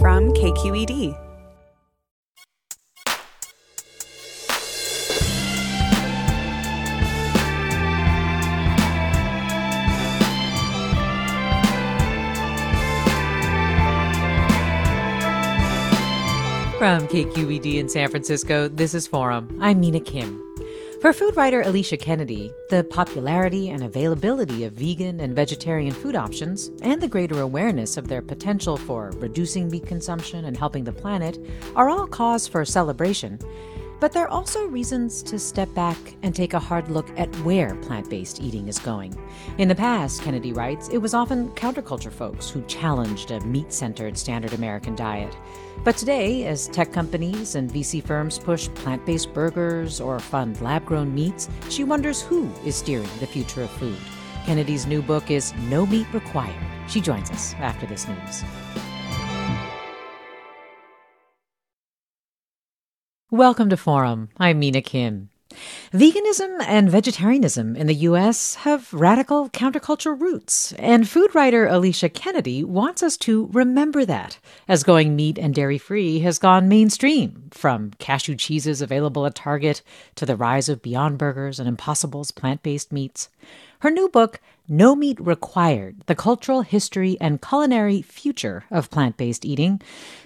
From KQED. From KQED in San Francisco, this is Forum. I'm Mina Kim. For food writer Alicia Kennedy, the popularity and availability of vegan and vegetarian food options and the greater awareness of their potential for reducing meat consumption and helping the planet are all cause for celebration. But there are also reasons to step back and take a hard look at where plant based eating is going. In the past, Kennedy writes, it was often counterculture folks who challenged a meat centered standard American diet. But today, as tech companies and VC firms push plant based burgers or fund lab grown meats, she wonders who is steering the future of food. Kennedy's new book is No Meat Required. She joins us after this news. Welcome to Forum. I'm Mina Kim. Veganism and vegetarianism in the U.S. have radical counterculture roots, and food writer Alicia Kennedy wants us to remember that as going meat and dairy free has gone mainstream, from cashew cheeses available at Target to the rise of Beyond Burgers and Impossible's plant based meats. Her new book, No Meat Required The Cultural History and Culinary Future of Plant Based Eating,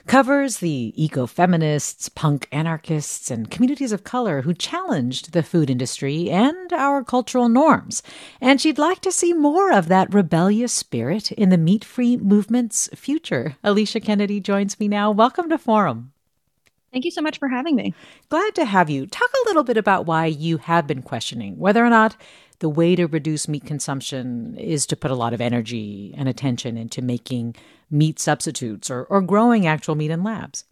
covers the eco feminists, punk anarchists, and communities of color who challenged the food industry and our cultural norms. And she'd like to see more of that rebellious spirit in the meat free movement's future. Alicia Kennedy joins me now. Welcome to Forum. Thank you so much for having me. Glad to have you. Talk a little bit about why you have been questioning whether or not the way to reduce meat consumption is to put a lot of energy and attention into making meat substitutes or, or growing actual meat in labs.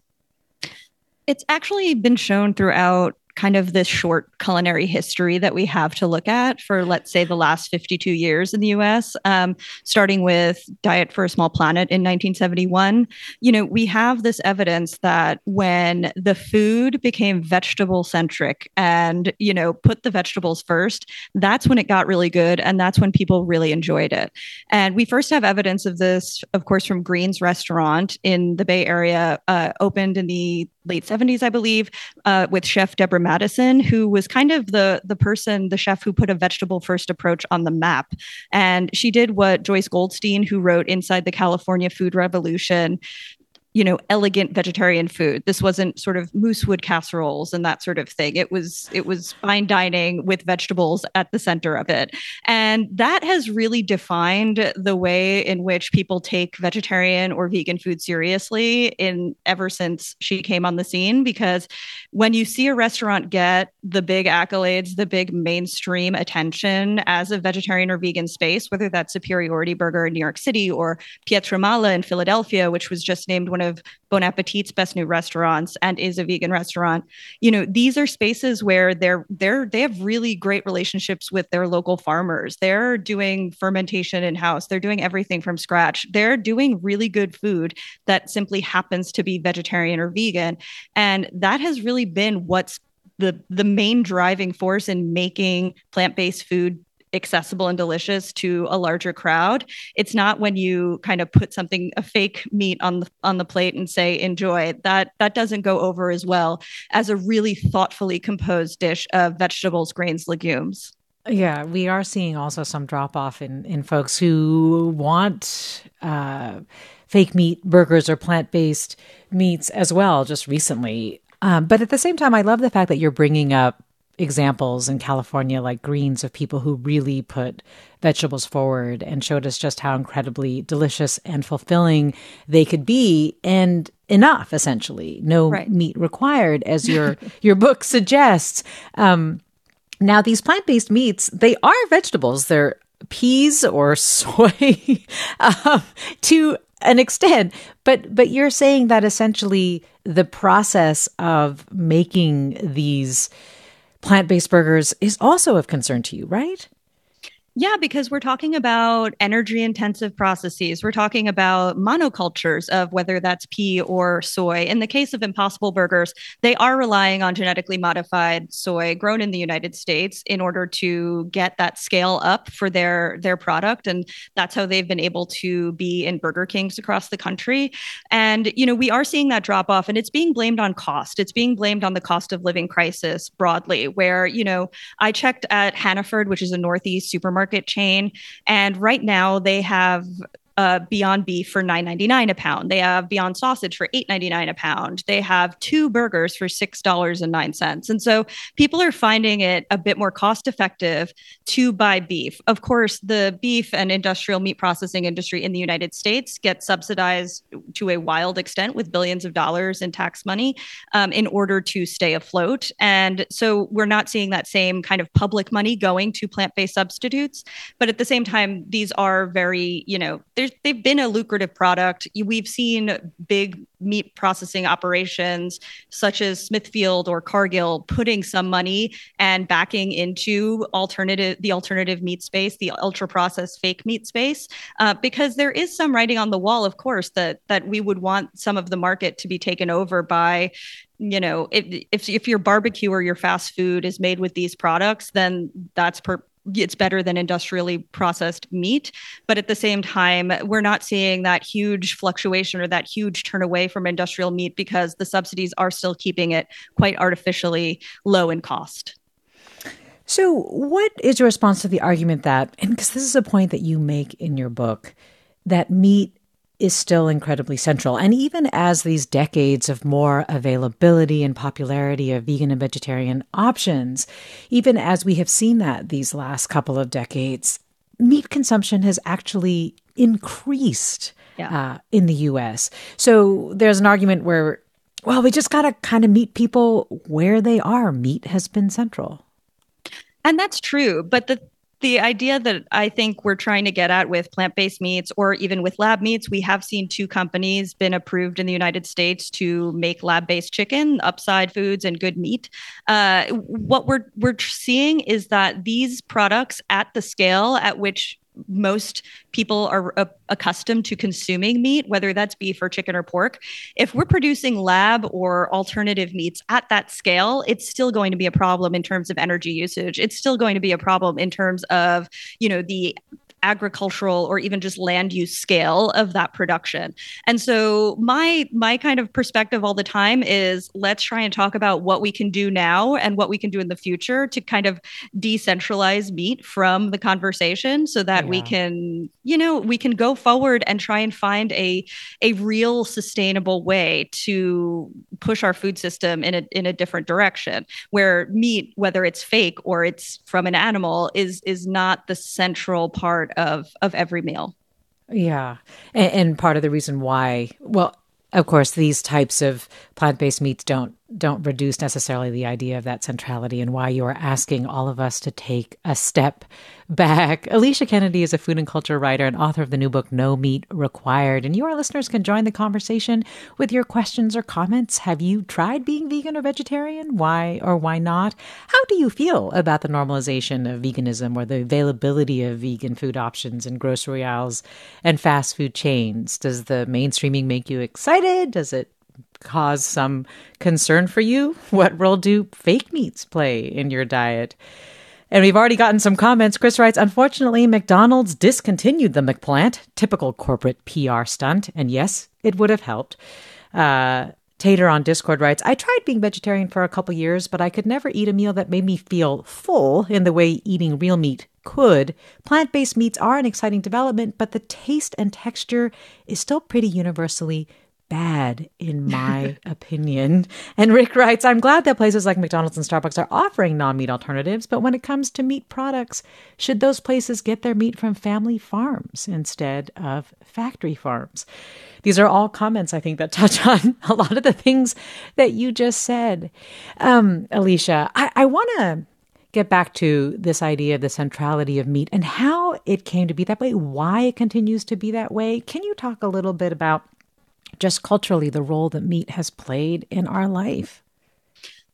It's actually been shown throughout kind of this short culinary history that we have to look at for, let's say, the last 52 years in the US, um, starting with Diet for a Small Planet in 1971. You know, we have this evidence that when the food became vegetable centric and, you know, put the vegetables first, that's when it got really good. And that's when people really enjoyed it. And we first have evidence of this, of course, from Greens Restaurant in the Bay Area, uh, opened in the late 70s, I believe, uh, with chef Deborah Madison, who was kind of the the person, the chef who put a vegetable first approach on the map. And she did what Joyce Goldstein, who wrote Inside the California Food Revolution, you know elegant vegetarian food. This wasn't sort of moosewood casseroles and that sort of thing. It was it was fine dining with vegetables at the center of it. And that has really defined the way in which people take vegetarian or vegan food seriously in ever since she came on the scene because when you see a restaurant get the big accolades the big mainstream attention as a vegetarian or vegan space whether that's superiority burger in new york city or Pietramala in philadelphia which was just named one one of Bon Appetit's best new restaurants and is a vegan restaurant. You know, these are spaces where they're they're they have really great relationships with their local farmers. They're doing fermentation in house. They're doing everything from scratch. They're doing really good food that simply happens to be vegetarian or vegan, and that has really been what's the the main driving force in making plant-based food accessible and delicious to a larger crowd. It's not when you kind of put something a fake meat on the on the plate and say enjoy. That that doesn't go over as well as a really thoughtfully composed dish of vegetables, grains, legumes. Yeah, we are seeing also some drop off in in folks who want uh, fake meat burgers or plant based meats as well. Just recently, um, but at the same time, I love the fact that you're bringing up examples in California, like greens, of people who really put vegetables forward and showed us just how incredibly delicious and fulfilling they could be, and enough, essentially, no right. meat required, as your your book suggests. Um, now, these plant based meats, they are vegetables. They're peas or soy um, to an extent but but you're saying that essentially the process of making these plant-based burgers is also of concern to you right yeah, because we're talking about energy intensive processes. We're talking about monocultures of whether that's pea or soy. In the case of Impossible Burgers, they are relying on genetically modified soy grown in the United States in order to get that scale up for their their product and that's how they've been able to be in Burger Kings across the country. And you know, we are seeing that drop off and it's being blamed on cost. It's being blamed on the cost of living crisis broadly where, you know, I checked at Hannaford, which is a northeast supermarket supermarket chain. And right now they have uh, Beyond Beef for nine ninety nine a pound. They have Beyond Sausage for eight ninety nine a pound. They have two burgers for six dollars and nine cents. And so people are finding it a bit more cost effective to buy beef. Of course, the beef and industrial meat processing industry in the United States gets subsidized to a wild extent with billions of dollars in tax money um, in order to stay afloat. And so we're not seeing that same kind of public money going to plant based substitutes. But at the same time, these are very, you know, there's they've been a lucrative product. We've seen big meat processing operations such as Smithfield or Cargill putting some money and backing into alternative the alternative meat space, the ultra processed fake meat space, uh, because there is some writing on the wall, of course, that that we would want some of the market to be taken over by you know if, if if your barbecue or your fast food is made with these products then that's per- it's better than industrially processed meat. But at the same time, we're not seeing that huge fluctuation or that huge turn away from industrial meat because the subsidies are still keeping it quite artificially low in cost. So, what is your response to the argument that, and because this is a point that you make in your book, that meat is still incredibly central. And even as these decades of more availability and popularity of vegan and vegetarian options, even as we have seen that these last couple of decades, meat consumption has actually increased yeah. uh, in the US. So there's an argument where, well, we just got to kind of meet people where they are. Meat has been central. And that's true. But the the idea that I think we're trying to get at with plant based meats or even with lab meats, we have seen two companies been approved in the United States to make lab based chicken, Upside Foods and Good Meat. Uh, what we're we're seeing is that these products at the scale at which most people are uh, accustomed to consuming meat, whether that's beef or chicken or pork. If we're producing lab or alternative meats at that scale, it's still going to be a problem in terms of energy usage. It's still going to be a problem in terms of, you know, the agricultural or even just land use scale of that production. And so my my kind of perspective all the time is let's try and talk about what we can do now and what we can do in the future to kind of decentralize meat from the conversation so that yeah. we can, you know, we can go forward and try and find a a real sustainable way to push our food system in a in a different direction where meat whether it's fake or it's from an animal is is not the central part of of every meal. Yeah, and, and part of the reason why, well, of course, these types of plant based meats don't don't reduce necessarily the idea of that centrality and why you are asking all of us to take a step back. Alicia Kennedy is a food and culture writer and author of the new book, No Meat Required. And you, our listeners, can join the conversation with your questions or comments. Have you tried being vegan or vegetarian? Why or why not? How do you feel about the normalization of veganism or the availability of vegan food options in grocery aisles and fast food chains? Does the mainstreaming make you excited? Does it cause some concern for you? What role do fake meats play in your diet? And we've already gotten some comments. Chris writes, unfortunately, McDonald's discontinued the McPlant, typical corporate PR stunt. And yes, it would have helped. Uh, Tater on Discord writes, I tried being vegetarian for a couple years, but I could never eat a meal that made me feel full in the way eating real meat could. Plant based meats are an exciting development, but the taste and texture is still pretty universally bad, in my opinion. And Rick writes I'm glad that places like McDonald's and Starbucks are offering non meat alternatives, but when it comes to meat products, should those places get their meat from family farms instead of factory farms? These are all comments, I think, that touch on a lot of the things that you just said. Um, Alicia, I, I want to get back to this idea of the centrality of meat and how it came to be that way, why it continues to be that way. Can you talk a little bit about just culturally the role that meat has played in our life?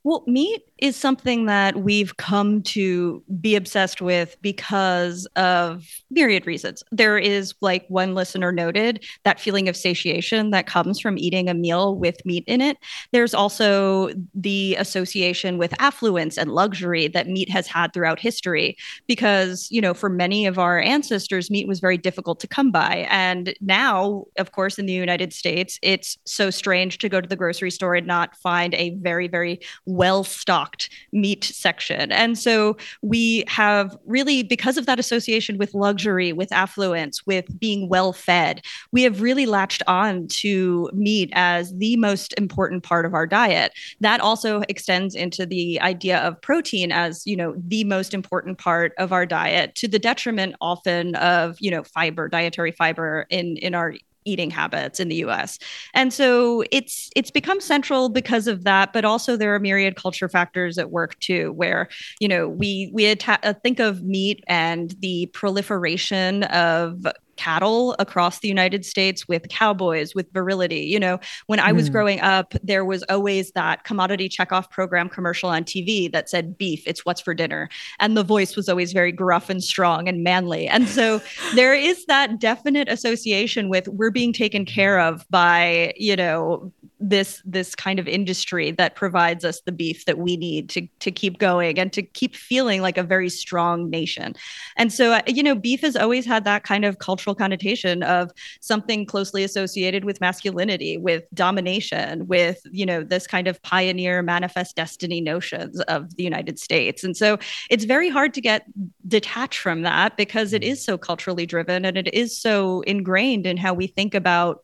Well, meat is something that we've come to be obsessed with because of myriad reasons. There is, like one listener noted, that feeling of satiation that comes from eating a meal with meat in it. There's also the association with affluence and luxury that meat has had throughout history because, you know, for many of our ancestors, meat was very difficult to come by. And now, of course, in the United States, it's so strange to go to the grocery store and not find a very, very well stocked meat section. And so we have really, because of that association with luxury, with affluence, with being well fed, we have really latched on to meat as the most important part of our diet. That also extends into the idea of protein as, you know, the most important part of our diet to the detriment often of, you know, fiber, dietary fiber in in our eating habits in the US. And so it's it's become central because of that, but also there are myriad culture factors at work too where, you know, we we atta- think of meat and the proliferation of cattle across the United States with cowboys, with virility. You know, when I was mm. growing up, there was always that commodity checkoff program commercial on TV that said beef, it's what's for dinner. And the voice was always very gruff and strong and manly. And so there is that definite association with we're being taken care of by, you know, this this kind of industry that provides us the beef that we need to to keep going and to keep feeling like a very strong nation. And so uh, you know beef has always had that kind of cultural connotation of something closely associated with masculinity, with domination, with you know this kind of pioneer manifest destiny notions of the United States. And so it's very hard to get detached from that because it is so culturally driven and it is so ingrained in how we think about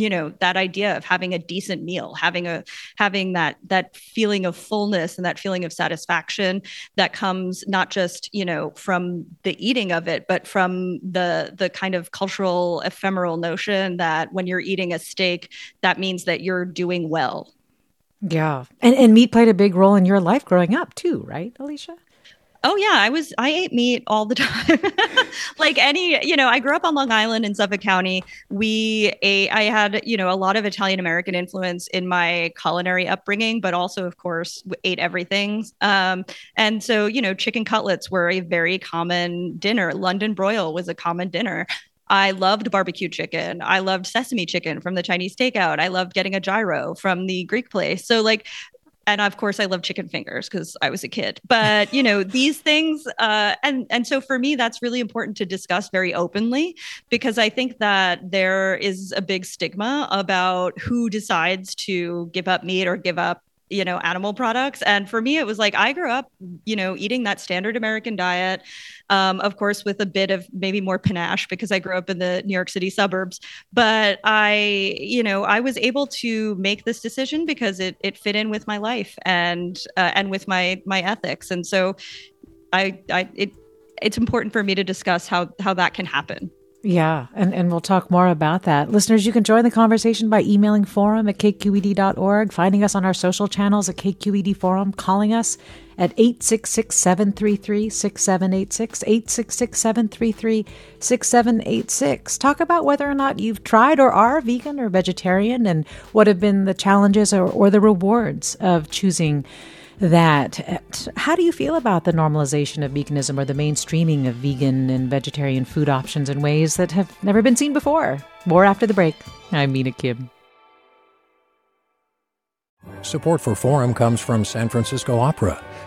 you know that idea of having a decent meal having a having that that feeling of fullness and that feeling of satisfaction that comes not just you know from the eating of it but from the the kind of cultural ephemeral notion that when you're eating a steak that means that you're doing well. Yeah. And and meat played a big role in your life growing up too right alicia Oh yeah, I was I ate meat all the time. like any, you know, I grew up on Long Island in Suffolk County. We ate I had, you know, a lot of Italian American influence in my culinary upbringing, but also of course ate everything. Um, and so, you know, chicken cutlets were a very common dinner. London broil was a common dinner. I loved barbecue chicken. I loved sesame chicken from the Chinese takeout. I loved getting a gyro from the Greek place. So like and of course I love chicken fingers because I was a kid. But you know these things, uh, and and so for me that's really important to discuss very openly because I think that there is a big stigma about who decides to give up meat or give up you know animal products. And for me it was like i grew up you know eating that standard american diet um, of course with a bit of maybe more panache because i grew up in the new york city suburbs. But i you know i was able to make this decision because it it fit in with my life and uh, and with my my ethics. And so i i it it's important for me to discuss how how that can happen yeah, and, and we'll talk more about that. Listeners, you can join the conversation by emailing forum at kqed.org, finding us on our social channels at KQED Forum, calling us at 866 733 6786, 866 733 6786. Talk about whether or not you've tried or are vegan or vegetarian and what have been the challenges or, or the rewards of choosing that. How do you feel about the normalization of veganism or the mainstreaming of vegan and vegetarian food options in ways that have never been seen before? More after the break. I'm Mina Kim. Support for Forum comes from San Francisco Opera.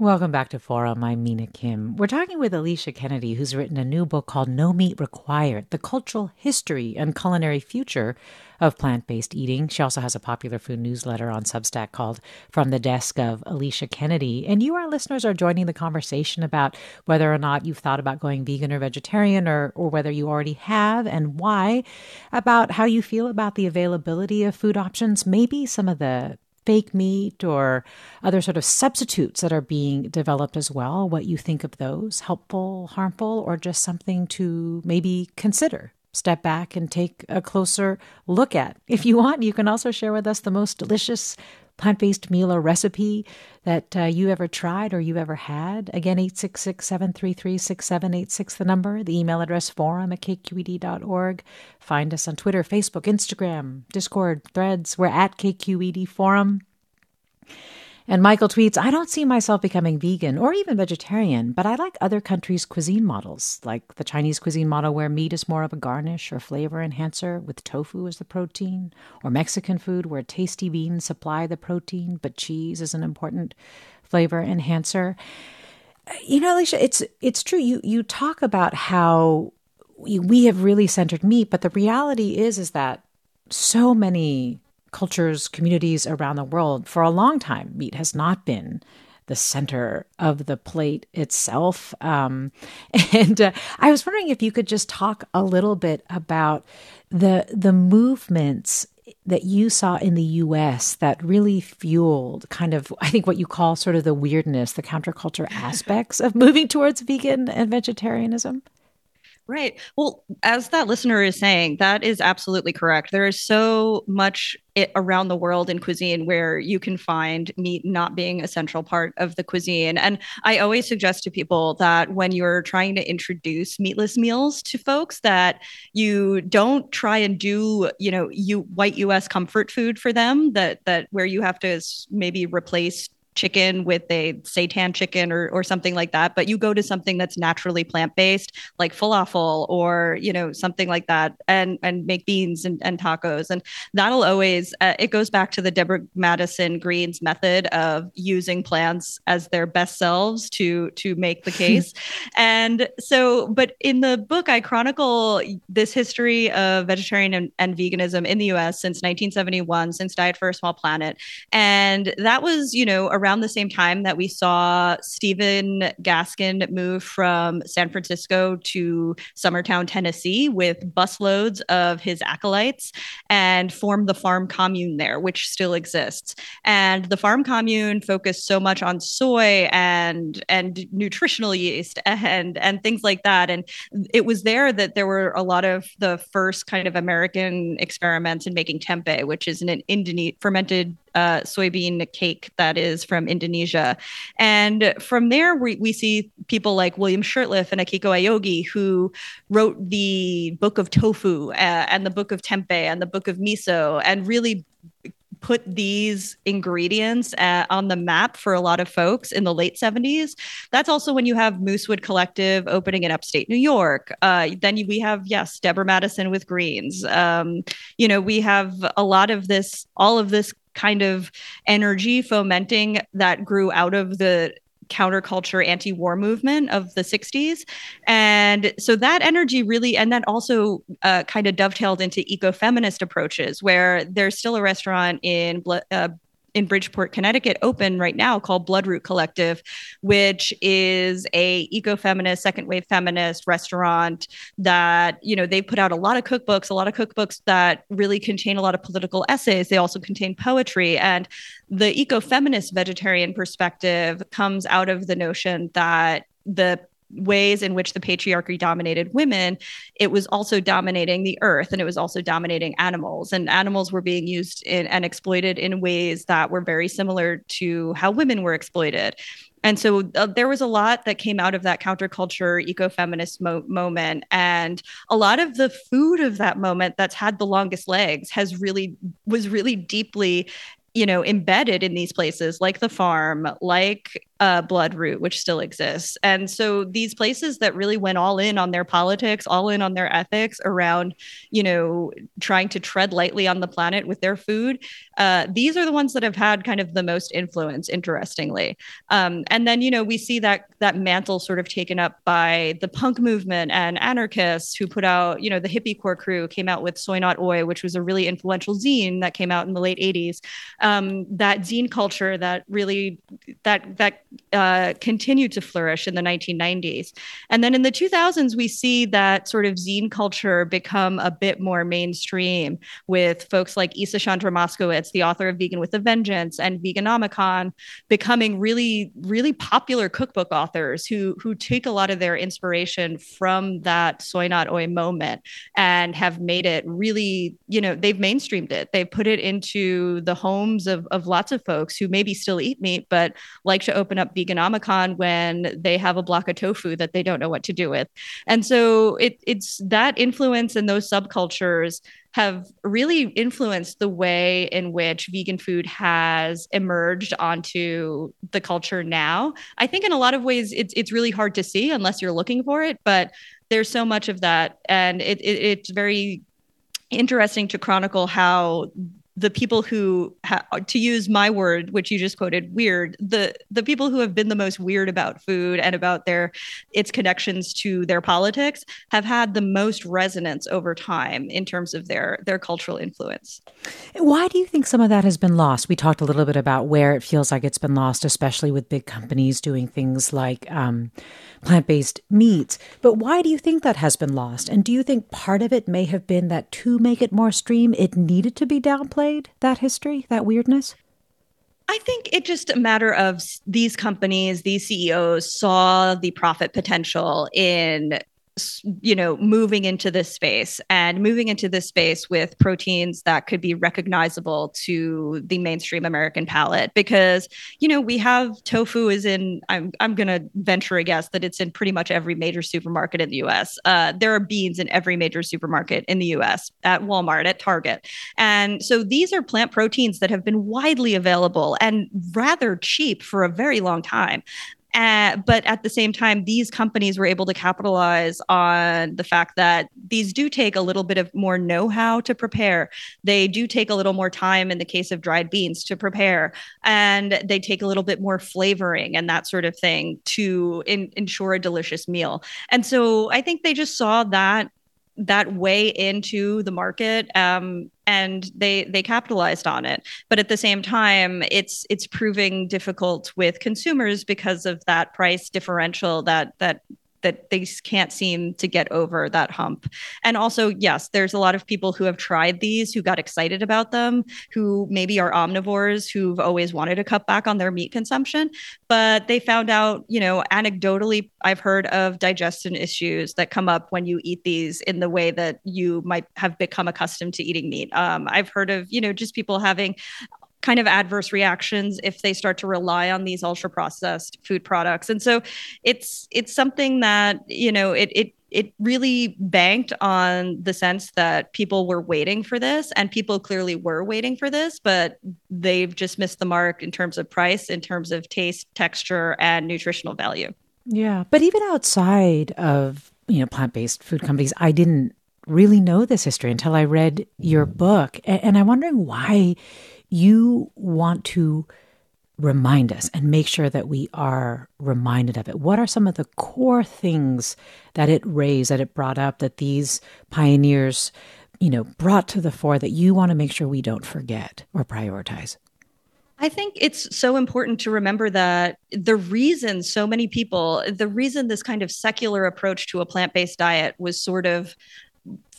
Welcome back to Forum. I'm Mina Kim. We're talking with Alicia Kennedy, who's written a new book called No Meat Required The Cultural History and Culinary Future of Plant Based Eating. She also has a popular food newsletter on Substack called From the Desk of Alicia Kennedy. And you, our listeners, are joining the conversation about whether or not you've thought about going vegan or vegetarian, or, or whether you already have and why, about how you feel about the availability of food options, maybe some of the fake meat or other sort of substitutes that are being developed as well, what you think of those, helpful, harmful, or just something to maybe consider. Step back and take a closer look at. If you want, you can also share with us the most delicious plant based meal or recipe that uh, you ever tried or you ever had. Again, 866 733 6786, the number, the email address forum at kqed.org. Find us on Twitter, Facebook, Instagram, Discord, Threads. We're at KQED Forum. And Michael tweets, I don't see myself becoming vegan or even vegetarian, but I like other countries' cuisine models, like the Chinese cuisine model where meat is more of a garnish or flavor enhancer with tofu as the protein, or Mexican food where tasty beans supply the protein, but cheese is an important flavor enhancer. You know, Alicia, it's it's true. You you talk about how we, have really centered meat, but the reality is is that so many cultures, communities around the world, for a long time, meat has not been the center of the plate itself. Um, and uh, I was wondering if you could just talk a little bit about the the movements that you saw in the US that really fueled kind of, I think, what you call sort of the weirdness, the counterculture aspects of moving towards vegan and vegetarianism? Right. Well, as that listener is saying, that is absolutely correct. There is so much it around the world in cuisine where you can find meat not being a central part of the cuisine. And I always suggest to people that when you're trying to introduce meatless meals to folks that you don't try and do, you know, you white US comfort food for them that that where you have to maybe replace chicken with a seitan chicken or, or something like that but you go to something that's naturally plant-based like falafel or you know something like that and and make beans and, and tacos. And that'll always uh, it goes back to the deborah madison green's method of using plants as their best selves to to make the case. And so but in the book i chronicle this history of vegetarian and, and veganism in the us since 1971 since diet for a small planet. And that was you know around the same time that we saw Stephen Gaskin move from San Francisco to Summertown, Tennessee, with busloads of his acolytes and form the farm commune there, which still exists. And the farm commune focused so much on soy and and nutritional yeast and and things like that. And it was there that there were a lot of the first kind of American experiments in making tempeh, which is an Indonesian fermented uh, soybean cake that is from Indonesia. And from there, we, we see people like William Shurtleff and Akiko Aoyagi, who wrote the book of tofu uh, and the book of tempeh and the book of miso and really put these ingredients uh, on the map for a lot of folks in the late 70s. That's also when you have Moosewood Collective opening in upstate New York. Uh, then we have, yes, Deborah Madison with Greens. Um, you know, we have a lot of this, all of this kind of energy fomenting that grew out of the counterculture anti-war movement of the 60s and so that energy really and that also uh, kind of dovetailed into eco-feminist approaches where there's still a restaurant in uh, in Bridgeport, Connecticut, open right now called Bloodroot Collective, which is a eco-feminist, second wave feminist restaurant that you know they put out a lot of cookbooks, a lot of cookbooks that really contain a lot of political essays. They also contain poetry, and the eco-feminist vegetarian perspective comes out of the notion that the ways in which the patriarchy dominated women, it was also dominating the earth and it was also dominating animals. And animals were being used in, and exploited in ways that were very similar to how women were exploited. And so uh, there was a lot that came out of that counterculture ecofeminist mo- moment. And a lot of the food of that moment that's had the longest legs has really, was really deeply you know embedded in these places like the farm like uh, Bloodroot, which still exists. And so these places that really went all in on their politics, all in on their ethics around, you know, trying to tread lightly on the planet with their food, uh, these are the ones that have had kind of the most influence, interestingly. Um, and then, you know, we see that that mantle sort of taken up by the punk movement and anarchists who put out, you know, the Hippycore Krew came out with Soy Not Oi, which was a really influential zine that came out in the late 80s. Um, that zine culture that really that that uh, continued to flourish in the 1990s. And then in the 2000s, we see that sort of zine culture become a bit more mainstream with folks like Isa Chandra Moskowitz, the author of Vegan with a Vengeance and Veganomicon, becoming really, really popular cookbook authors who, who take a lot of their inspiration from that soy not oi moment and have made it really, you know, they've mainstreamed it. They've put it into the homes of, of lots of folks who maybe still eat meat, but like to open up Veganomicon when they have a block of tofu that they don't know what to do with. And so it, it's that influence and those subcultures have really influenced the way in which vegan food has emerged onto the culture now. I think in a lot of ways it's it's really hard to see unless you're looking for it, but there's so much of that and it, it it's very interesting to chronicle how the people who ha- to use my word which you just quoted weird the the people who have been the most weird about food and about their its connections to their politics have had the most resonance over time in terms of their their cultural influence why do you think some of that has been lost we talked a little bit about where it feels like it's been lost especially with big companies doing things like um, plant based meats. But why do you think that has been lost? And do you think part of it may have been that to make it more stream, it needed to be downplayed, that history, that weirdness? I think it's just a matter of these companies, these CEOs saw the profit potential in you know moving into this space and moving into this space with proteins that could be recognizable to the mainstream american palate because you know we have tofu is in i'm, I'm going to venture a guess that it's in pretty much every major supermarket in the us uh, there are beans in every major supermarket in the us at walmart at target. And so these are plant proteins that have been widely available and rather cheap for a very long time uh, but at the same time, these companies were able to capitalize on the fact that these do take a little bit of more know how to prepare. They do take a little more time in the case of dried beans to prepare, and they take a little bit more flavoring and that sort of thing to in, ensure a delicious meal. And so I think they just saw that that way into the market um, and they they capitalized on it. But at the same time it's it's proving difficult with consumers because of that price differential that that that they can't seem to get over that hump. And also, yes, there's a lot of people who have tried these, who got excited about them, who maybe are omnivores, who've always wanted to cut back on their meat consumption, but they found out, you know, anecdotally, I've heard of digestion issues that come up when you eat these in the way that you might have become accustomed to eating meat. Um, I've heard of, you know, just people having kind of adverse reactions if they start to rely on these ultra processed food products. And so it's it's something that you know it it it really banked on the sense that people were waiting for this and people clearly were waiting for this but they've just missed the mark in terms of price in terms of taste texture and nutritional value. Yeah but even outside of you know plant-based food companies i didn't really know this history until i read your book. And i'm wondering why you want to remind us and make sure that we are reminded of it. What are some of the core things that it raised, that it brought up, that these pioneers, you know, brought to the fore that you want to make sure we don't forget or prioritize? I think it's so important to remember that the reason so many people, the reason this kind of secular approach to a plant based diet was sort of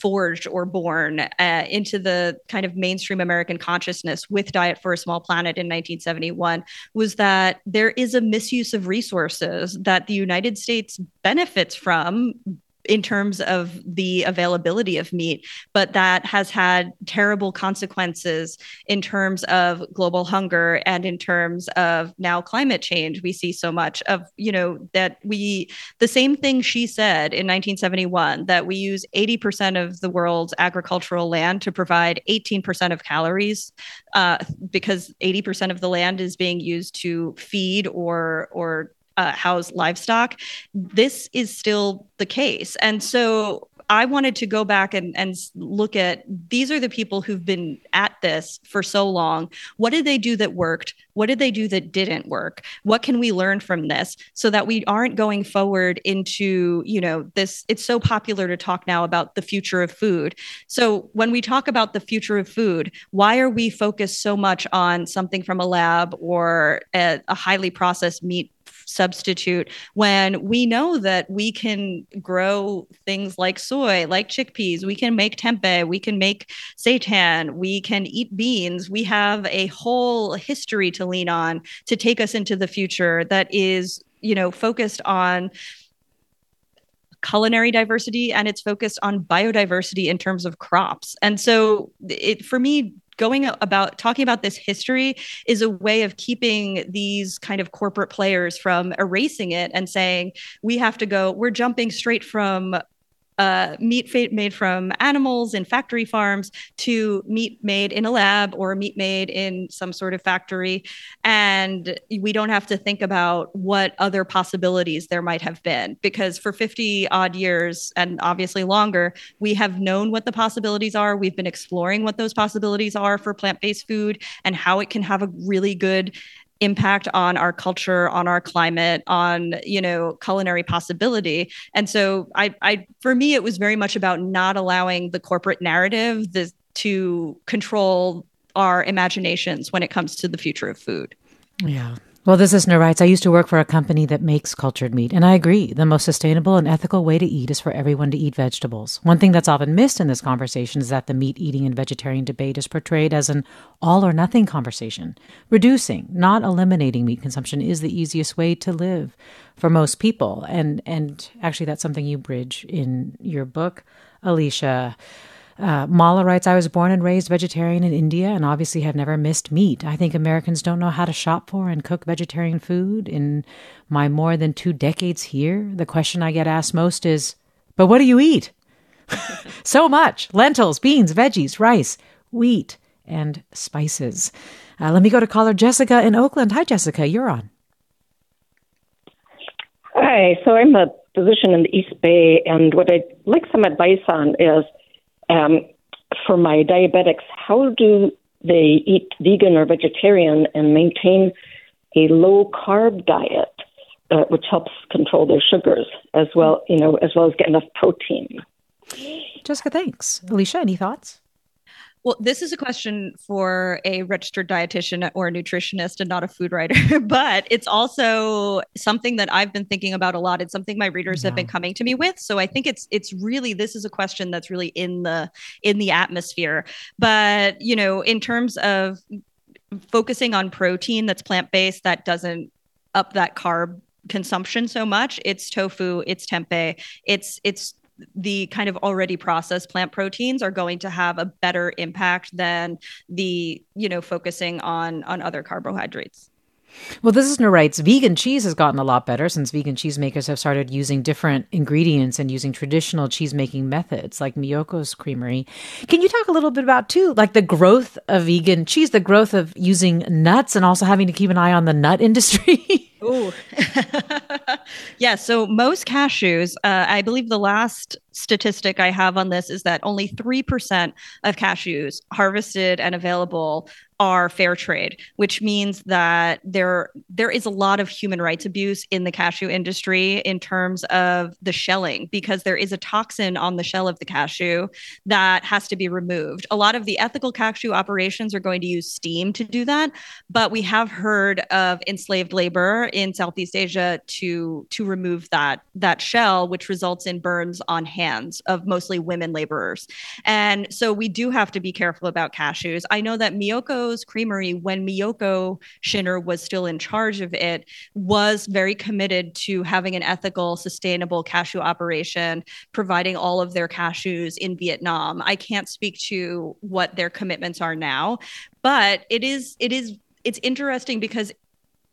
forged or born uh, into the kind of mainstream American consciousness with Diet for a Small Planet in 1971 was that there is a misuse of resources that the United States benefits from in terms of the availability of meat, but that has had terrible consequences in terms of global hunger and in terms of now climate change. We see so much of, you know, that we, the same thing she said in 1971 that we use 80% of the world's agricultural land to provide 18% of calories uh, because 80% of the land is being used to feed or, or uh, house livestock. This is still the case. And so I wanted to go back and, and look at these are the people who've been at this for so long. What did they do that worked? What did they do that didn't work? What can we learn from this so that we aren't going forward into, you know, this? It's so popular to talk now about the future of food. So when we talk about the future of food, why are we focused so much on something from a lab or a, a highly processed meat substitute when we know that we can grow things like soy, like chickpeas, we can make tempeh, we can make seitan, we can eat beans. We have a whole history to lean on to take us into the future that is, you know, focused on culinary diversity and it's focused on biodiversity in terms of crops. And so it for me going about talking about this history is a way of keeping these kind of corporate players from erasing it and saying we have to go we're jumping straight from uh, meat made from animals in factory farms to meat made in a lab or meat made in some sort of factory. And we don't have to think about what other possibilities there might have been because for 50 odd years and obviously longer, we have known what the possibilities are. We've been exploring what those possibilities are for plant based food and how it can have a really good impact on our culture on our climate on you know culinary possibility. And so i i for me it was very much about not allowing the corporate narrative the, to control our imaginations when it comes to the future of food. Yeah well, this listener writes I used to work for a company that makes cultured meat, and I agree. The most sustainable and ethical way to eat is for everyone to eat vegetables. One thing that's often missed in this conversation is that the meat eating and vegetarian debate is portrayed as an all or nothing conversation. Reducing, not eliminating meat consumption is the easiest way to live for most people. And, and actually, that's something you bridge in your book, Alicia. Uh, Mala writes, I was born and raised vegetarian in India and obviously have never missed meat. I think Americans don't know how to shop for and cook vegetarian food. In my more than two decades here, the question I get asked most is, But what do you eat? so much lentils, beans, veggies, rice, wheat, and spices. Uh, let me go to caller Jessica in Oakland. Hi, Jessica, you're on. Hi, so I'm a physician in the East Bay, and what I'd like some advice on is um, for my diabetics, how do they eat vegan or vegetarian and maintain a low carb diet, uh, which helps control their sugars as well, you know, as well as get enough protein? Jessica, thanks. Alicia, any thoughts? Well, this is a question for a registered dietitian or a nutritionist and not a food writer, but it's also something that I've been thinking about a lot. It's something my readers yeah. have been coming to me with. So I think it's it's really this is a question that's really in the in the atmosphere. But, you know, in terms of focusing on protein that's plant-based that doesn't up that carb consumption so much, it's tofu, it's tempeh, it's it's the kind of already processed plant proteins are going to have a better impact than the you know focusing on on other carbohydrates well, this listener writes vegan cheese has gotten a lot better since vegan cheesemakers have started using different ingredients and using traditional cheese making methods like Miyoko's Creamery. Can you talk a little bit about, too, like the growth of vegan cheese, the growth of using nuts and also having to keep an eye on the nut industry? Ooh. yeah. So most cashews, uh, I believe the last statistic I have on this is that only 3% of cashews harvested and available are fair trade, which means that there there is a lot of human rights abuse in the cashew industry in terms of the shelling because there is a toxin on the shell of the cashew that has to be removed. A lot of the ethical cashew operations are going to use steam to do that, but we have heard of enslaved labor in Southeast Asia to to remove that that shell which results in burns on hands of mostly women laborers. And so we do have to be careful about cashews. I know that Miyoko Creamery, when Miyoko Schinner was still in charge of it, was very committed to having an ethical, sustainable cashew operation, providing all of their cashews in Vietnam. I can't speak to what their commitments are now, but it is it is it's interesting because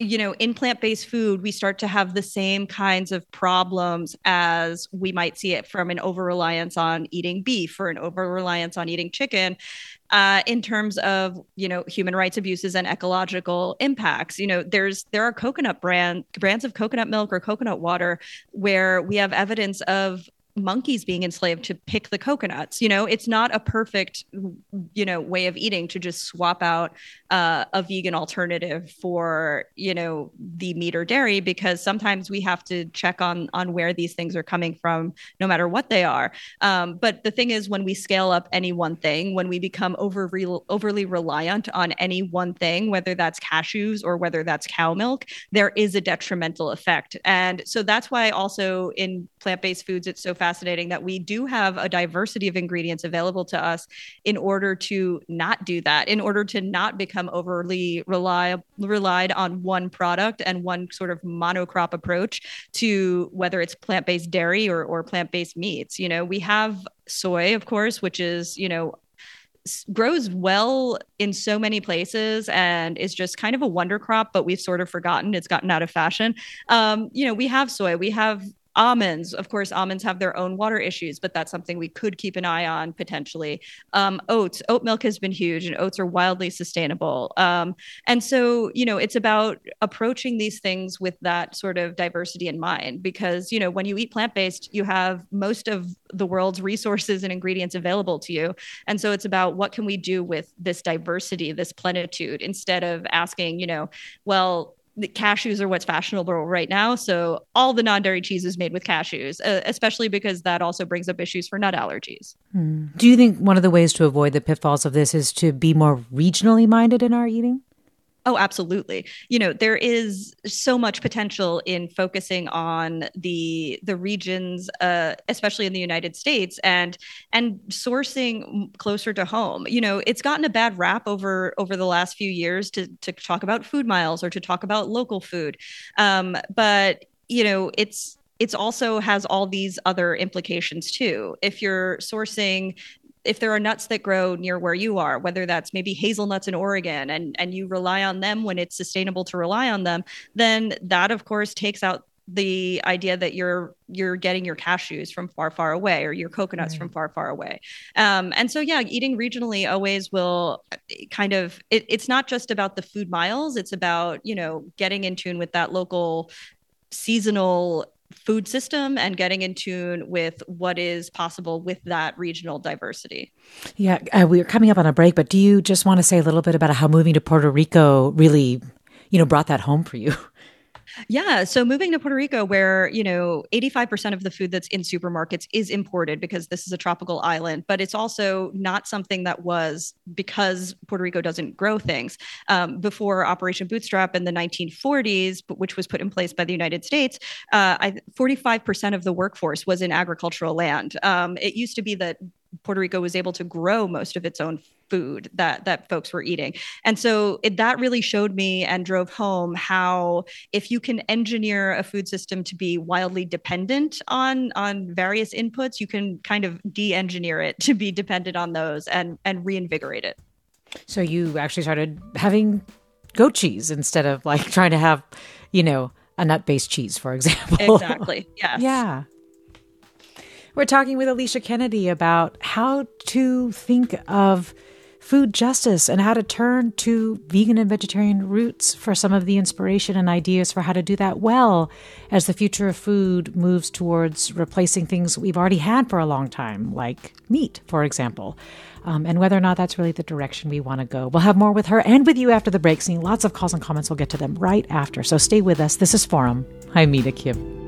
you know, in plant based food, we start to have the same kinds of problems as we might see it from an over reliance on eating beef or an over reliance on eating chicken uh, in terms of you know human rights abuses and ecological impacts. You know, there's there are coconut brand brands of coconut milk or coconut water where we have evidence of monkeys being enslaved to pick the coconuts you know? It's not a perfect you know way of eating to just swap out uh, a vegan alternative for you know the meat or dairy because sometimes we have to check on on where these things are coming from no matter what they are. Um, but the thing is when we scale up any one thing when we become over overly reliant on any one thing whether that's cashews or whether that's cow milk there is a detrimental effect. And so that's why also in plant-based foods it's so fascinating that we do have a diversity of ingredients available to us in order to not do that in order to not become overly rely, relied on one product and one sort of monocrop approach to whether it's plant-based dairy or, or plant-based meats you know we have soy of course which is you know grows well in so many places and is just kind of a wonder crop, but we've sort of forgotten. It's gotten out of fashion. Um, you know, we have soy, we have almonds of course almonds have their own water issues but that's something we could keep an eye on potentially. Um, oats oat milk has been huge and oats are wildly sustainable. Um, and so you know it's about approaching these things with that sort of diversity in mind because you know when you eat plant-based you have most of the world's resources and ingredients available to you. And so it's about what can we do with this diversity this plenitude instead of asking you know well cashews are what's fashionable right now. So all the non-dairy cheese is made with cashews, uh, especially because that also brings up issues for nut allergies. Hmm. Do you think one of the ways to avoid the pitfalls of this is to be more regionally minded in our eating? Oh, absolutely. You know, there is so much potential in focusing on the the regions, uh, especially in the United States, and and sourcing closer to home. You know, it's gotten a bad rap over over the last few years to to talk about food miles or to talk about local food, um, but you know, it's it's also has all these other implications too. If you're sourcing if there are nuts that grow near where you are, whether that's maybe hazelnuts in Oregon and, and you rely on them when it's sustainable to rely on them, then that of course takes out the idea that you're you're getting your cashews from far far away or your coconuts right. from far far away um, and so yeah eating regionally always will uh, kind of it, it's not just about the food miles it's about you know getting in tune with that local seasonal food system and getting in tune with what is possible with that regional diversity. Yeah, uh, we're coming up on a break, but do you just want to say a little bit about how moving to Puerto Rico really, you know, brought that home for you? Yeah. So moving to Puerto Rico, where, you know, 85% of the food that's in supermarkets is imported because this is a tropical island, but it's also not something that was because Puerto Rico doesn't grow things. Um, before Operation Bootstrap in the 1940s, which was put in place by the United States, uh, I, 45% of the workforce was in agricultural land. Um, it used to be that Puerto Rico was able to grow most of its own food that that folks were eating. And so it, that really showed me and drove home how if you can engineer a food system to be wildly dependent on on various inputs, you can kind of de-engineer it to be dependent on those and and reinvigorate it. So you actually started having goat cheese instead of like trying to have, you know, a nut-based cheese, for example. Exactly. Yes. yeah. We're talking with Alicia Kennedy about how to think of food justice and how to turn to vegan and vegetarian roots for some of the inspiration and ideas for how to do that well as the future of food moves towards replacing things we've already had for a long time, like meat, for example. Um, and whether or not that's really the direction we want to go. We'll have more with her and with you after the break. Seeing lots of calls and comments. We'll get to them right after. So stay with us. This is Forum. I'm Mina Kim.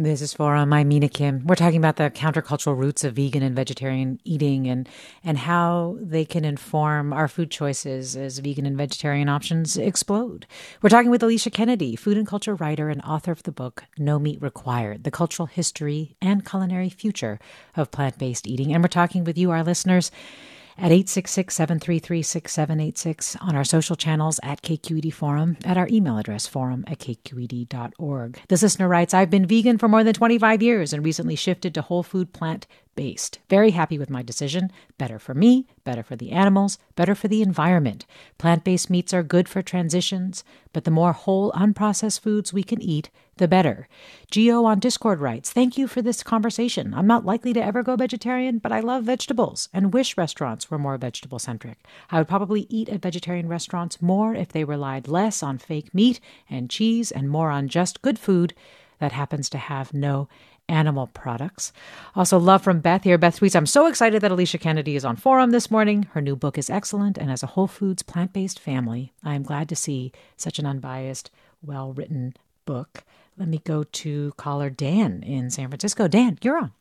This is Forum. I'm Mina Kim. We're talking about the countercultural roots of vegan and vegetarian eating and and how they can inform our food choices as vegan and vegetarian options explode. We're talking with Alicia Kennedy, food and culture writer and author of the book No Meat Required: The Cultural History and Culinary Future of Plant-Based Eating. And we're talking with you our listeners at 866-733-6786 on our social channels at KQED Forum, at our email address forum at kqed.org. This listener writes, I've been vegan for more than 25 years and recently shifted to whole food plant based. Very happy with my decision. Better for me, better for the animals, better for the environment. Plant based meats are good for transitions, but the more whole, unprocessed foods we can eat, the better. Geo on Discord writes Thank you for this conversation. I'm not likely to ever go vegetarian, but I love vegetables and wish restaurants were more vegetable centric. I would probably eat at vegetarian restaurants more if they relied less on fake meat and cheese and more on just good food that happens to have no animal products. Also, love from Beth here. Beth tweets, I'm so excited that Alicia Kennedy is on Forum this morning. Her new book is excellent, and as a Whole Foods plant based family, I am glad to see such an unbiased, well written book. Let me go to caller Dan in San Francisco. Dan, you're on.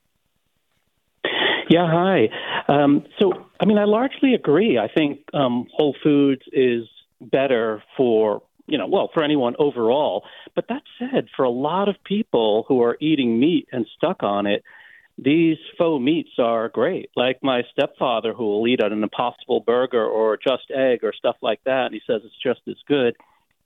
Yeah, hi. Um, so, I mean, I largely agree. I think um, Whole Foods is better for you know, well, for anyone overall. But that said, for a lot of people who are eating meat and stuck on it, these faux meats are great. Like my stepfather, who will eat an impossible burger or just egg or stuff like that, and he says it's just as good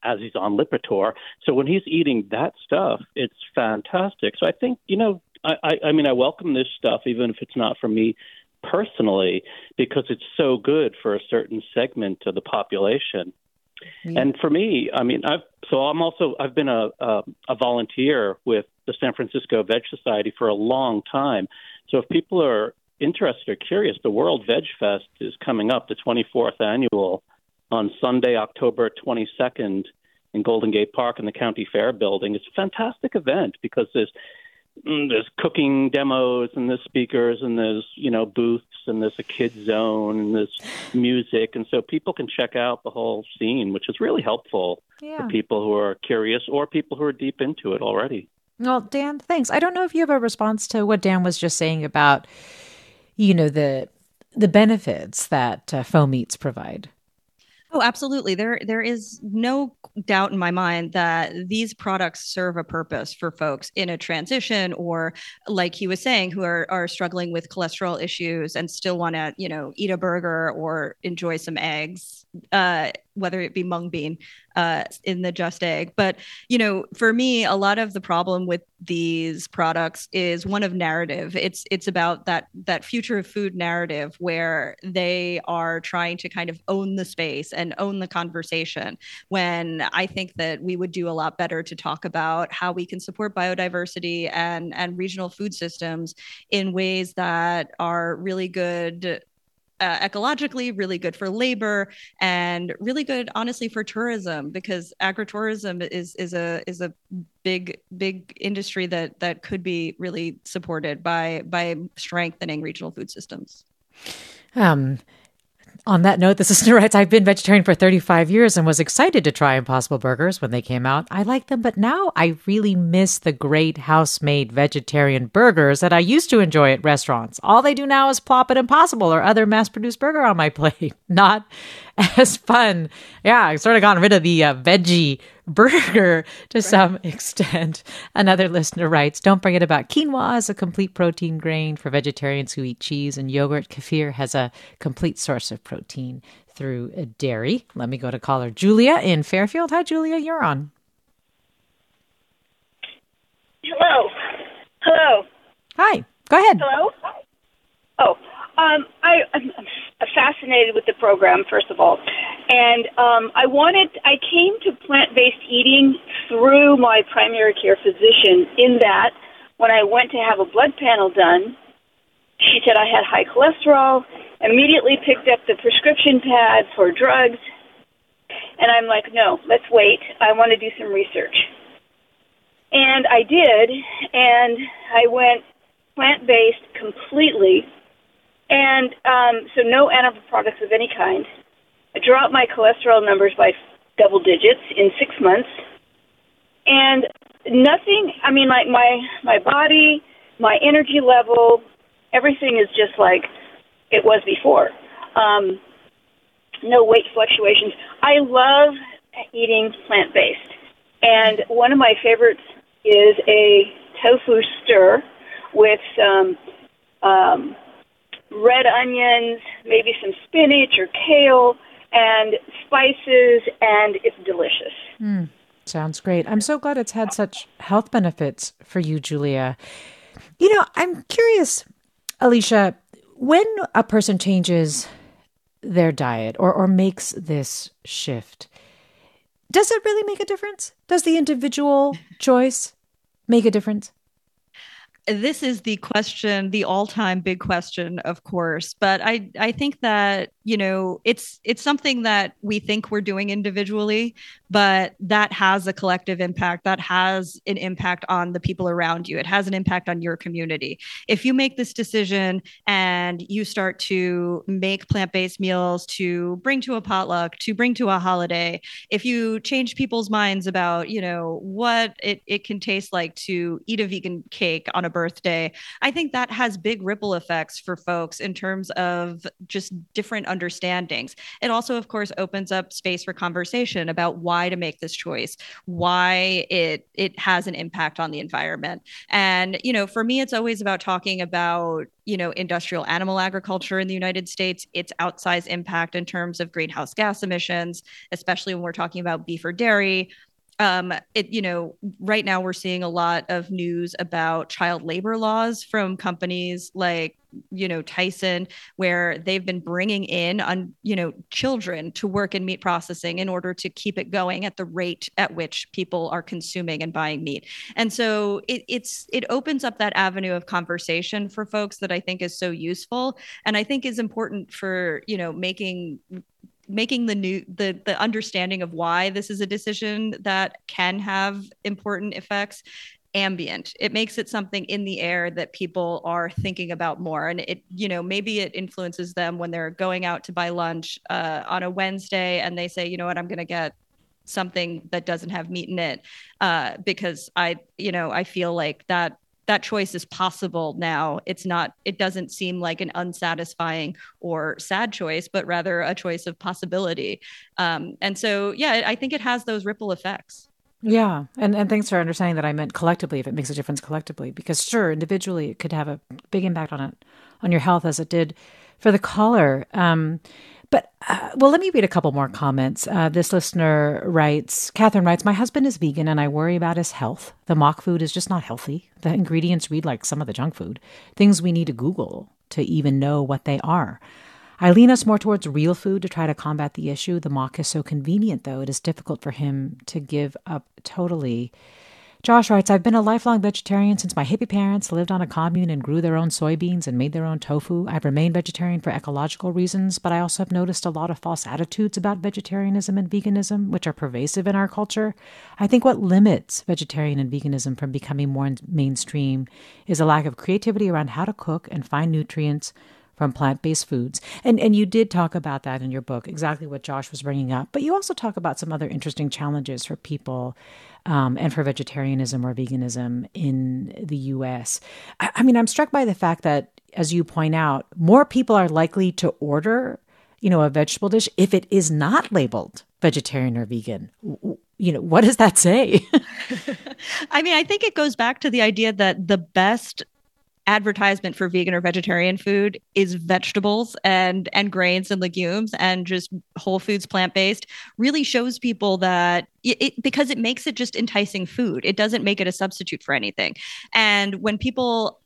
as he's on Lipitor. So when he's eating that stuff, it's fantastic. So I think, you know, I, I, I mean, I welcome this stuff, even if it's not for me personally, because it's so good for a certain segment of the population. Mm-hmm. And for me, I mean, I've so I'm also I've been a, a a volunteer with the San Francisco Veg Society for a long time. So if people are interested or curious, the World Veg Fest is coming up, the 24th annual, on Sunday, October 22nd in Golden Gate Park in the County Fair building. It's a fantastic event because there's Mm, there's cooking demos and there's speakers and there's you know booths and there's a kids zone and there's music and so people can check out the whole scene which is really helpful yeah. for people who are curious or people who are deep into it already well dan thanks i don't know if you have a response to what dan was just saying about you know the the benefits that uh, faux meats provide Oh, absolutely. There there is no doubt in my mind that these products serve a purpose for folks in a transition or like he was saying who are are struggling with cholesterol issues and still want to, you know, eat a burger or enjoy some eggs. Uh, whether it be mung bean uh, in the just egg. But you know, for me, a lot of the problem with these products is one of narrative. It's it's about that that future of food narrative where they are trying to kind of own the space and own the conversation. When I think that we would do a lot better to talk about how we can support biodiversity and and regional food systems in ways that are really good uh, ecologically, really good for labor, and really good, honestly, for tourism because agritourism is is a is a big big industry that that could be really supported by by strengthening regional food systems. Um, on that note, the sister writes, I've been vegetarian for 35 years and was excited to try Impossible Burgers when they came out. I like them, but now I really miss the great house made vegetarian burgers that I used to enjoy at restaurants. All they do now is plop an Impossible or other mass produced burger on my plate. Not as fun. Yeah, I've sort of gotten rid of the uh, veggie burger to right. some extent. Another listener writes, Don't forget about quinoa as a complete protein grain for vegetarians who eat cheese and yogurt. Kefir has a complete source of protein through dairy. Let me go to caller Julia in Fairfield. Hi, Julia, you're on. Hello. Hello. Hi. Go ahead. Hello. Oh, um, I, I'm fascinated with the program, first of all. And um, I wanted, I came to plant based eating through my primary care physician, in that when I went to have a blood panel done, she said I had high cholesterol, immediately picked up the prescription pad for drugs. And I'm like, no, let's wait. I want to do some research. And I did, and I went plant based completely and um, so no animal products of any kind. I dropped my cholesterol numbers by double digits in six months, and nothing. I mean, like my my body, my energy level, everything is just like it was before. Um, no weight fluctuations. I love eating plant based, and one of my favorites is a tofu stir with some um, red onions, maybe some spinach or kale, and spices, and it's delicious. Mm, sounds great. I'm so glad it's had such health benefits for you, Julia. You know, I'm curious, Alicia, when a person changes their diet or, or makes this shift, does it really make a difference? Does the individual choice make a difference? This is the question the all-time big question of course but i i think that you know it's it's something that we think we're doing individually but that has a collective impact that has an impact on the people around you. It has an impact on your community. If you make this decision and you start to make plant-based meals to bring to a potluck to bring to a holiday if you change people's minds about you know what it, it can taste like to eat a vegan cake on a birthday i think that has big ripple effects for folks in terms of just different understandings. It also, of course, opens up space for conversation about why to make this choice, why it it has an impact on the environment. And you know, for me, it's always about talking about you know industrial animal agriculture in the United States, its outsized impact in terms of greenhouse gas emissions, especially when we're talking about beef or dairy um, it you know right now we're seeing a lot of news about child labor laws from companies like you know Tyson where they've been bringing in on you know children to work in meat processing in order to keep it going at the rate at which people are consuming and buying meat. And so it, it's it opens up that avenue of conversation for folks that I think is so useful. And I think is important for you know making making the new the the understanding of why this is a decision that can have important effects ambient. It makes it something in the air that people are thinking about more. And it you know maybe it influences them when they're going out to buy lunch uh, on a wednesday and they say you know what? I'm going to get something that doesn't have meat in it uh, because i you know i feel like that that choice is possible now. It's not, it doesn't seem like an unsatisfying or sad choice, but rather a choice of possibility. Um, and so, yeah, I think it has those ripple effects. Yeah, and and thanks for understanding that I meant collectively if it makes a difference collectively because sure individually it could have a big impact on it on your health as it did for the caller. Um, but, uh, well, let me read a couple more comments. Uh, this listener writes Catherine writes, My husband is vegan and I worry about his health. The mock food is just not healthy. The ingredients read like some of the junk food, things we need to Google to even know what they are. I lean us more towards real food to try to combat the issue. The mock is so convenient, though, it is difficult for him to give up totally Josh writes, I've been a lifelong vegetarian since my hippie parents lived on a commune and grew their own soybeans and made their own tofu. I've remained vegetarian for ecological reasons, but I also have noticed a lot of false attitudes about vegetarianism and veganism, which are pervasive in our culture. I think what limits vegetarian and veganism from becoming more mainstream is a lack of creativity around how to cook and find nutrients from plant-based foods. And and you did talk about that in your book, exactly what Josh was bringing up. But you also talk about some other interesting challenges for people um, and for vegetarianism or veganism in the US. I, I mean, I'm struck by the fact that, as you point out, more people are likely to order, you know, a vegetable dish if it is not labeled vegetarian or vegan. You know, what does that say? I mean, I think it goes back to the idea that the best advertisement for vegan or vegetarian food is vegetables and and grains and legumes and just whole foods plant based really shows people that it, because it makes it just enticing food. It doesn't make it a substitute for anything. And when people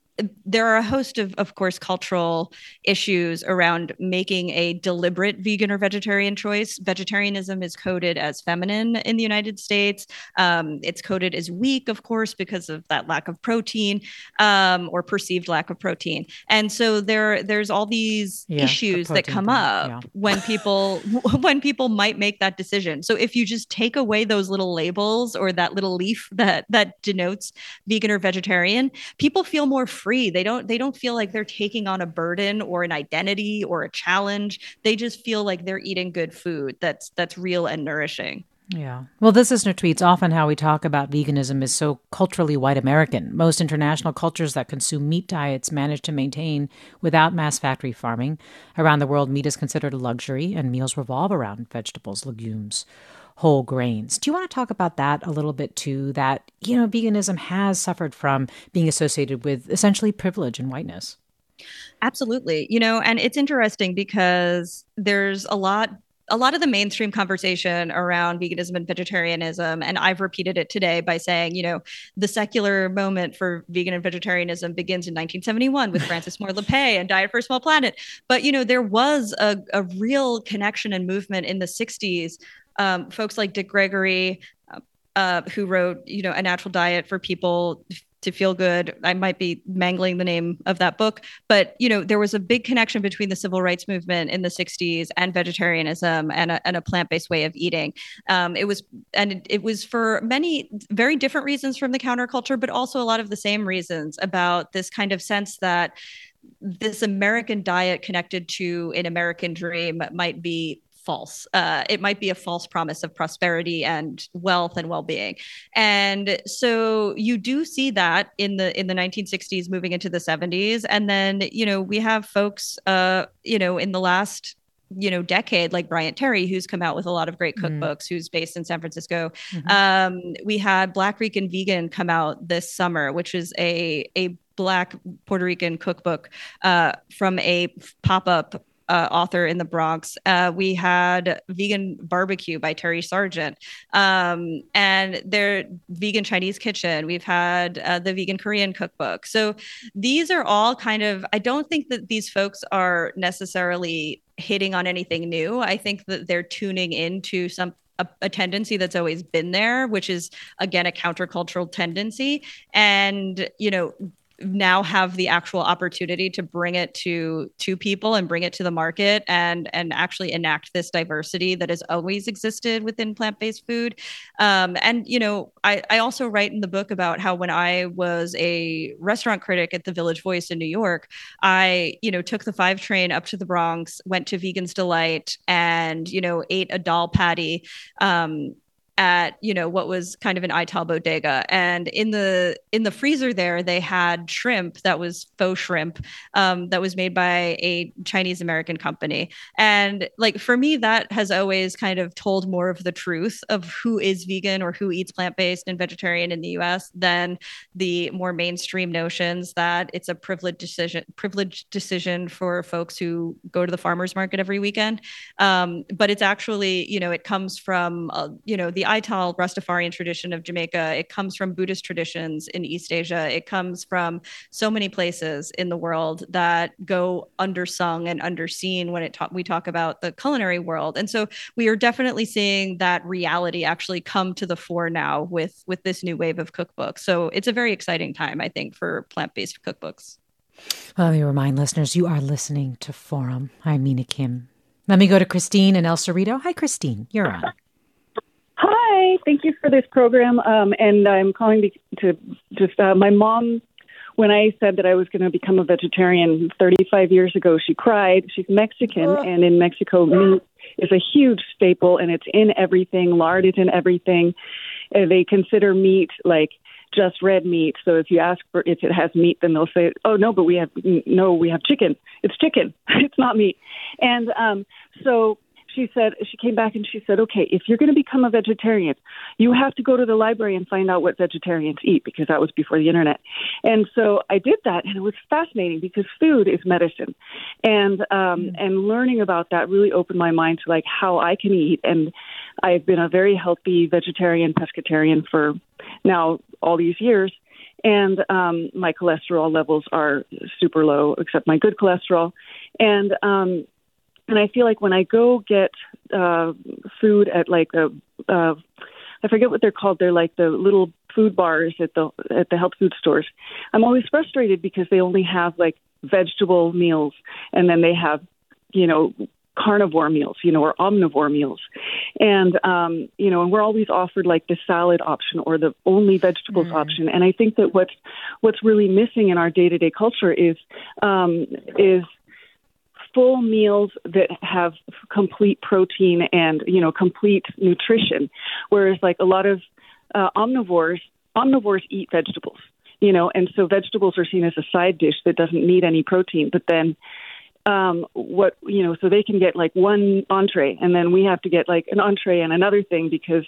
there are a host of, of course, cultural issues around making a deliberate vegan or vegetarian choice. Vegetarianism is coded as feminine in the United States. Um, it's coded as weak, of course, because of that lack of protein um, or perceived lack of protein. And so there, there's all these yeah, issues the that come thing. up yeah. when people when people might make that decision. So if you just take away those little labels or that little leaf that that denotes vegan or vegetarian, people feel more free. They don't they don't feel like they're taking on a burden or an identity or a challenge. They just feel like they're eating good food that's that's real and nourishing. Yeah. Well, this listener tweets often how we talk about veganism is so culturally white American. Most international cultures that consume meat diets manage to maintain without mass factory farming. Around the world, meat is considered a luxury, and meals revolve around vegetables, legumes, whole grains. Do you want to talk about that a little bit too? That, you know, veganism has suffered from being associated with essentially privilege and whiteness. Absolutely. You know, and it's interesting because there's a lot a lot of the mainstream conversation around veganism and vegetarianism, and I've repeated it today by saying, you know, the secular moment for vegan and vegetarianism begins in 1971 with Frances Moore Lappé and Diet for a Small Planet. But, you know, there was a, a real connection and movement in the 60s um, folks like Dick Gregory, uh, uh, who wrote, you know, A Natural Diet for People to Feel Good. I might be mangling the name of that book, but, you know, there was a big connection between the civil rights movement in the 60s and vegetarianism and a, and a plant-based way of eating. Um, it was, and it, it was for many very different reasons from the counterculture, but also a lot of the same reasons about this kind of sense that this American diet connected to an American dream might be false. Uh, it might be a false promise of prosperity and wealth and well-being. And so you do see that in the in the 1960s moving into the 70s and then you know we have folks uh you know in the last you know decade like bryant terry who's come out with a lot of great mm-hmm. cookbooks mm. who's based in san francisco mm-hmm. um, we had black rican vegan come out this summer which is a a black puerto rican cookbook uh, from a pop-up uh, author in the Bronx. Uh, we had Vegan Barbecue by Terry Sargent, um, and their Vegan Chinese Kitchen. We've had uh, the Vegan Korean Cookbook. So these are all kind of. I don't think that these folks are necessarily hitting on anything new. I think that they're tuning into some a, a, tendency that's always been there, which is again a countercultural tendency. And you know, now have the actual opportunity to bring it to to people and bring it to the market and and actually enact this diversity that has always existed within plant-based food. Um, and you know I, I also write in the book about how when i was a restaurant critic at the village voice in new york i you know took the five train up to the bronx went to vegan's delight and you know ate a dal patty um, at you know what was kind of an ital bodega. And in the in the freezer there they had shrimp that was faux shrimp um, that was made by a chinese american company. And like for me that has always kind of told more of the truth of who is vegan or who eats plant-based and vegetarian in the us than the more mainstream notions that it's a privileged decision privileged decision for folks who go to the farmers market every weekend. Um, but it's actually you know it comes from uh, you know the Ital Rastafarian tradition of Jamaica. It comes from Buddhist traditions in East Asia. It comes from so many places in the world that go undersung and underseen when it ta- we talk about the culinary world. And so we are definitely seeing that reality actually come to the fore now with with this new wave of cookbooks. So it's a very exciting time, I think, for plant-based cookbooks. Well, let me remind listeners you are listening to Forum. I'm Mina Kim. Let me go to Christine and El Cerrito. Hi, Christine. You're on. Hi. Thank you for this program. Um, and I'm calling to, to just, uh, my mom, when I said that I was going to become a vegetarian 35 years ago, she cried. She's Mexican, oh. and in Mexico, meat is a huge staple, and it's in everything. Lard is in everything. Uh, they consider meat like just red meat. So if you ask for if it has meat, then they'll say, "Oh no, but we have no, we have chicken. It's chicken. it's not meat." And um, so she said she came back and she said, "Okay, if you're going to become a vegetarian, you have to go to the library and find out what vegetarians eat because that was before the internet." And so I did that, and it was fascinating because food is medicine, and um, mm-hmm. and learning about that really opened my mind to like how I can eat. And I've been a very healthy vegetarian pescatarian for now all these years, and um, my cholesterol levels are super low, except my good cholesterol, and um, and I feel like when I go get uh, food at like a, uh, I forget what they're called. They're like the little food bars at the at the health food stores. I'm always frustrated because they only have like vegetable meals, and then they have, you know, carnivore meals, you know, or omnivore meals. And, um, you know, and we're always offered like the salad option or the only vegetables mm. option. And I think that what's, what's really missing in our day to day culture is, um, is full meals that have complete protein and you know complete nutrition. Whereas like a lot of uh, omnivores omnivores eat vegetables you know and so vegetables are seen as a side dish that doesn't need any protein. But then um what you know so they can get like one entree and then we have to get like an entree and another thing because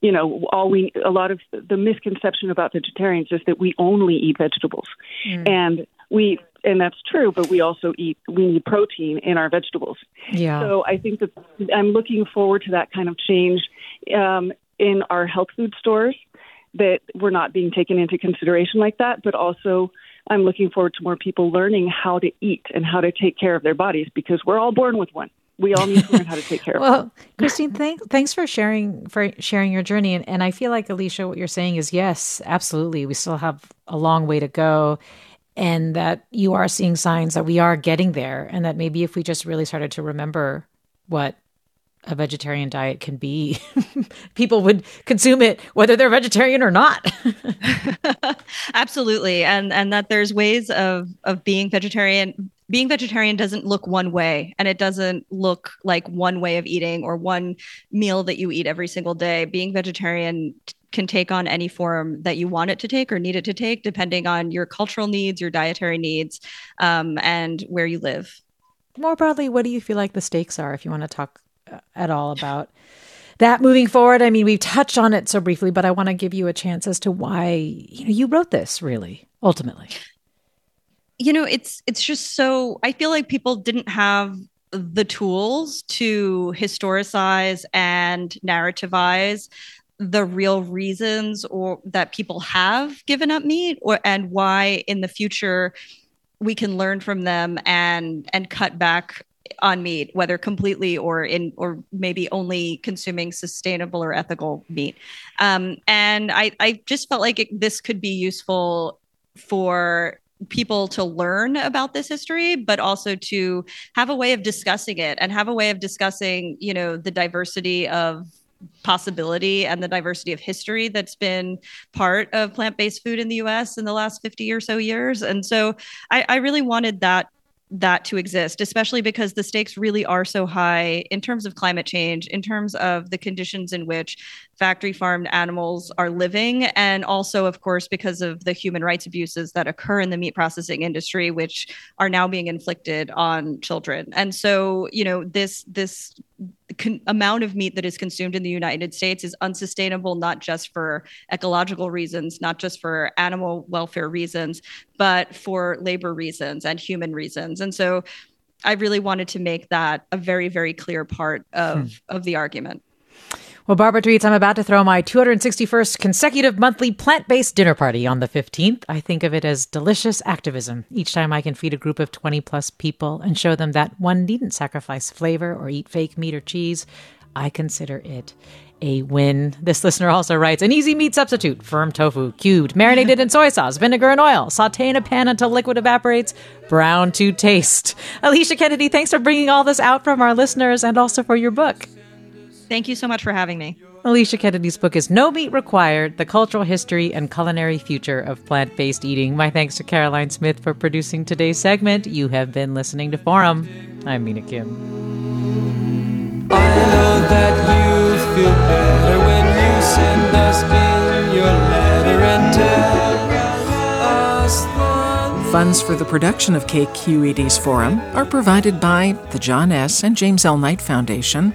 you know all we a lot of the misconception about vegetarians is that we only eat vegetables. Mm. and we and that's true but we also eat we need protein in our vegetables. Yeah. So i think that i'm looking forward to that kind of change um, in our health food stores that we're not being taken into consideration like that but also i'm looking forward to more people learning how to eat and how to take care of their bodies because we're all born with one. We all need to learn how to take care of well christine thank, thanks for sharing for sharing your journey. And, and i feel like alicia what you're saying is yes absolutely. We still have a long way to go and that you are seeing signs that we are getting there and that maybe if we just really started to remember what a vegetarian diet can be people would consume it whether they're vegetarian or not. Absolutely. And and that there's ways of of being vegetarian being vegetarian doesn't look one way and it doesn't look like one way of eating or one meal that you eat every single day. Being vegetarian can take on any form that you want it to take or need it to take, depending on your cultural needs, your dietary needs, um, and where you live. More broadly, what do you feel like the stakes are if you want to talk uh, at all about that moving forward? I mean, we've touched on it so briefly, but I want to give you a chance as to why you know you wrote this really ultimately. You know, it's it's just so I feel like people didn't have the tools to historicize and narrativize the real reasons or that people have given up meat or and why in the future we can learn from them and and cut back on meat whether completely or in or maybe only consuming sustainable or ethical meat. Um, and i i just felt like it, this could be useful for people to learn about this history but also to have a way of discussing it and have a way of discussing you know the diversity of possibility and the diversity of history that's been part of plant-based food in the US in the last 50 or so years. And so I, I really wanted that that to exist, especially because the stakes really are so high in terms of climate change, in terms of the conditions in which factory farmed animals are living, and also, of course, because of the human rights abuses that occur in the meat processing industry, which are now being inflicted on children. And so, you know, this this con- amount of meat that is consumed in the United States is unsustainable, not just for ecological reasons, not just for animal welfare reasons, but for labor reasons and human reasons. And so I really wanted to make that a very, very clear part of, hmm. of the argument. Well, Barbara tweets, I'm about to throw my 261st consecutive monthly plant based dinner party on the 15th. I think of it as delicious activism. Each time I can feed a group of 20 plus people and show them that one needn't sacrifice flavor or eat fake meat or cheese, I consider it a win. This listener also writes an easy meat substitute firm tofu, cubed, marinated in soy sauce, vinegar, and oil. Saute in a pan until liquid evaporates, brown to taste. Alicia Kennedy, thanks for bringing all this out from our listeners and also for your book. Thank you so much for having me. Alicia Kennedy's book is No Meat Required The Cultural History and Culinary Future of Plant Based Eating. My thanks to Caroline Smith for producing today's segment. You have been listening to Forum. I'm Mina Kim. I know that you feel better when you send us in your letter and tell us the Funds for the production of KQED's Forum are provided by the John S. and James L. Knight Foundation,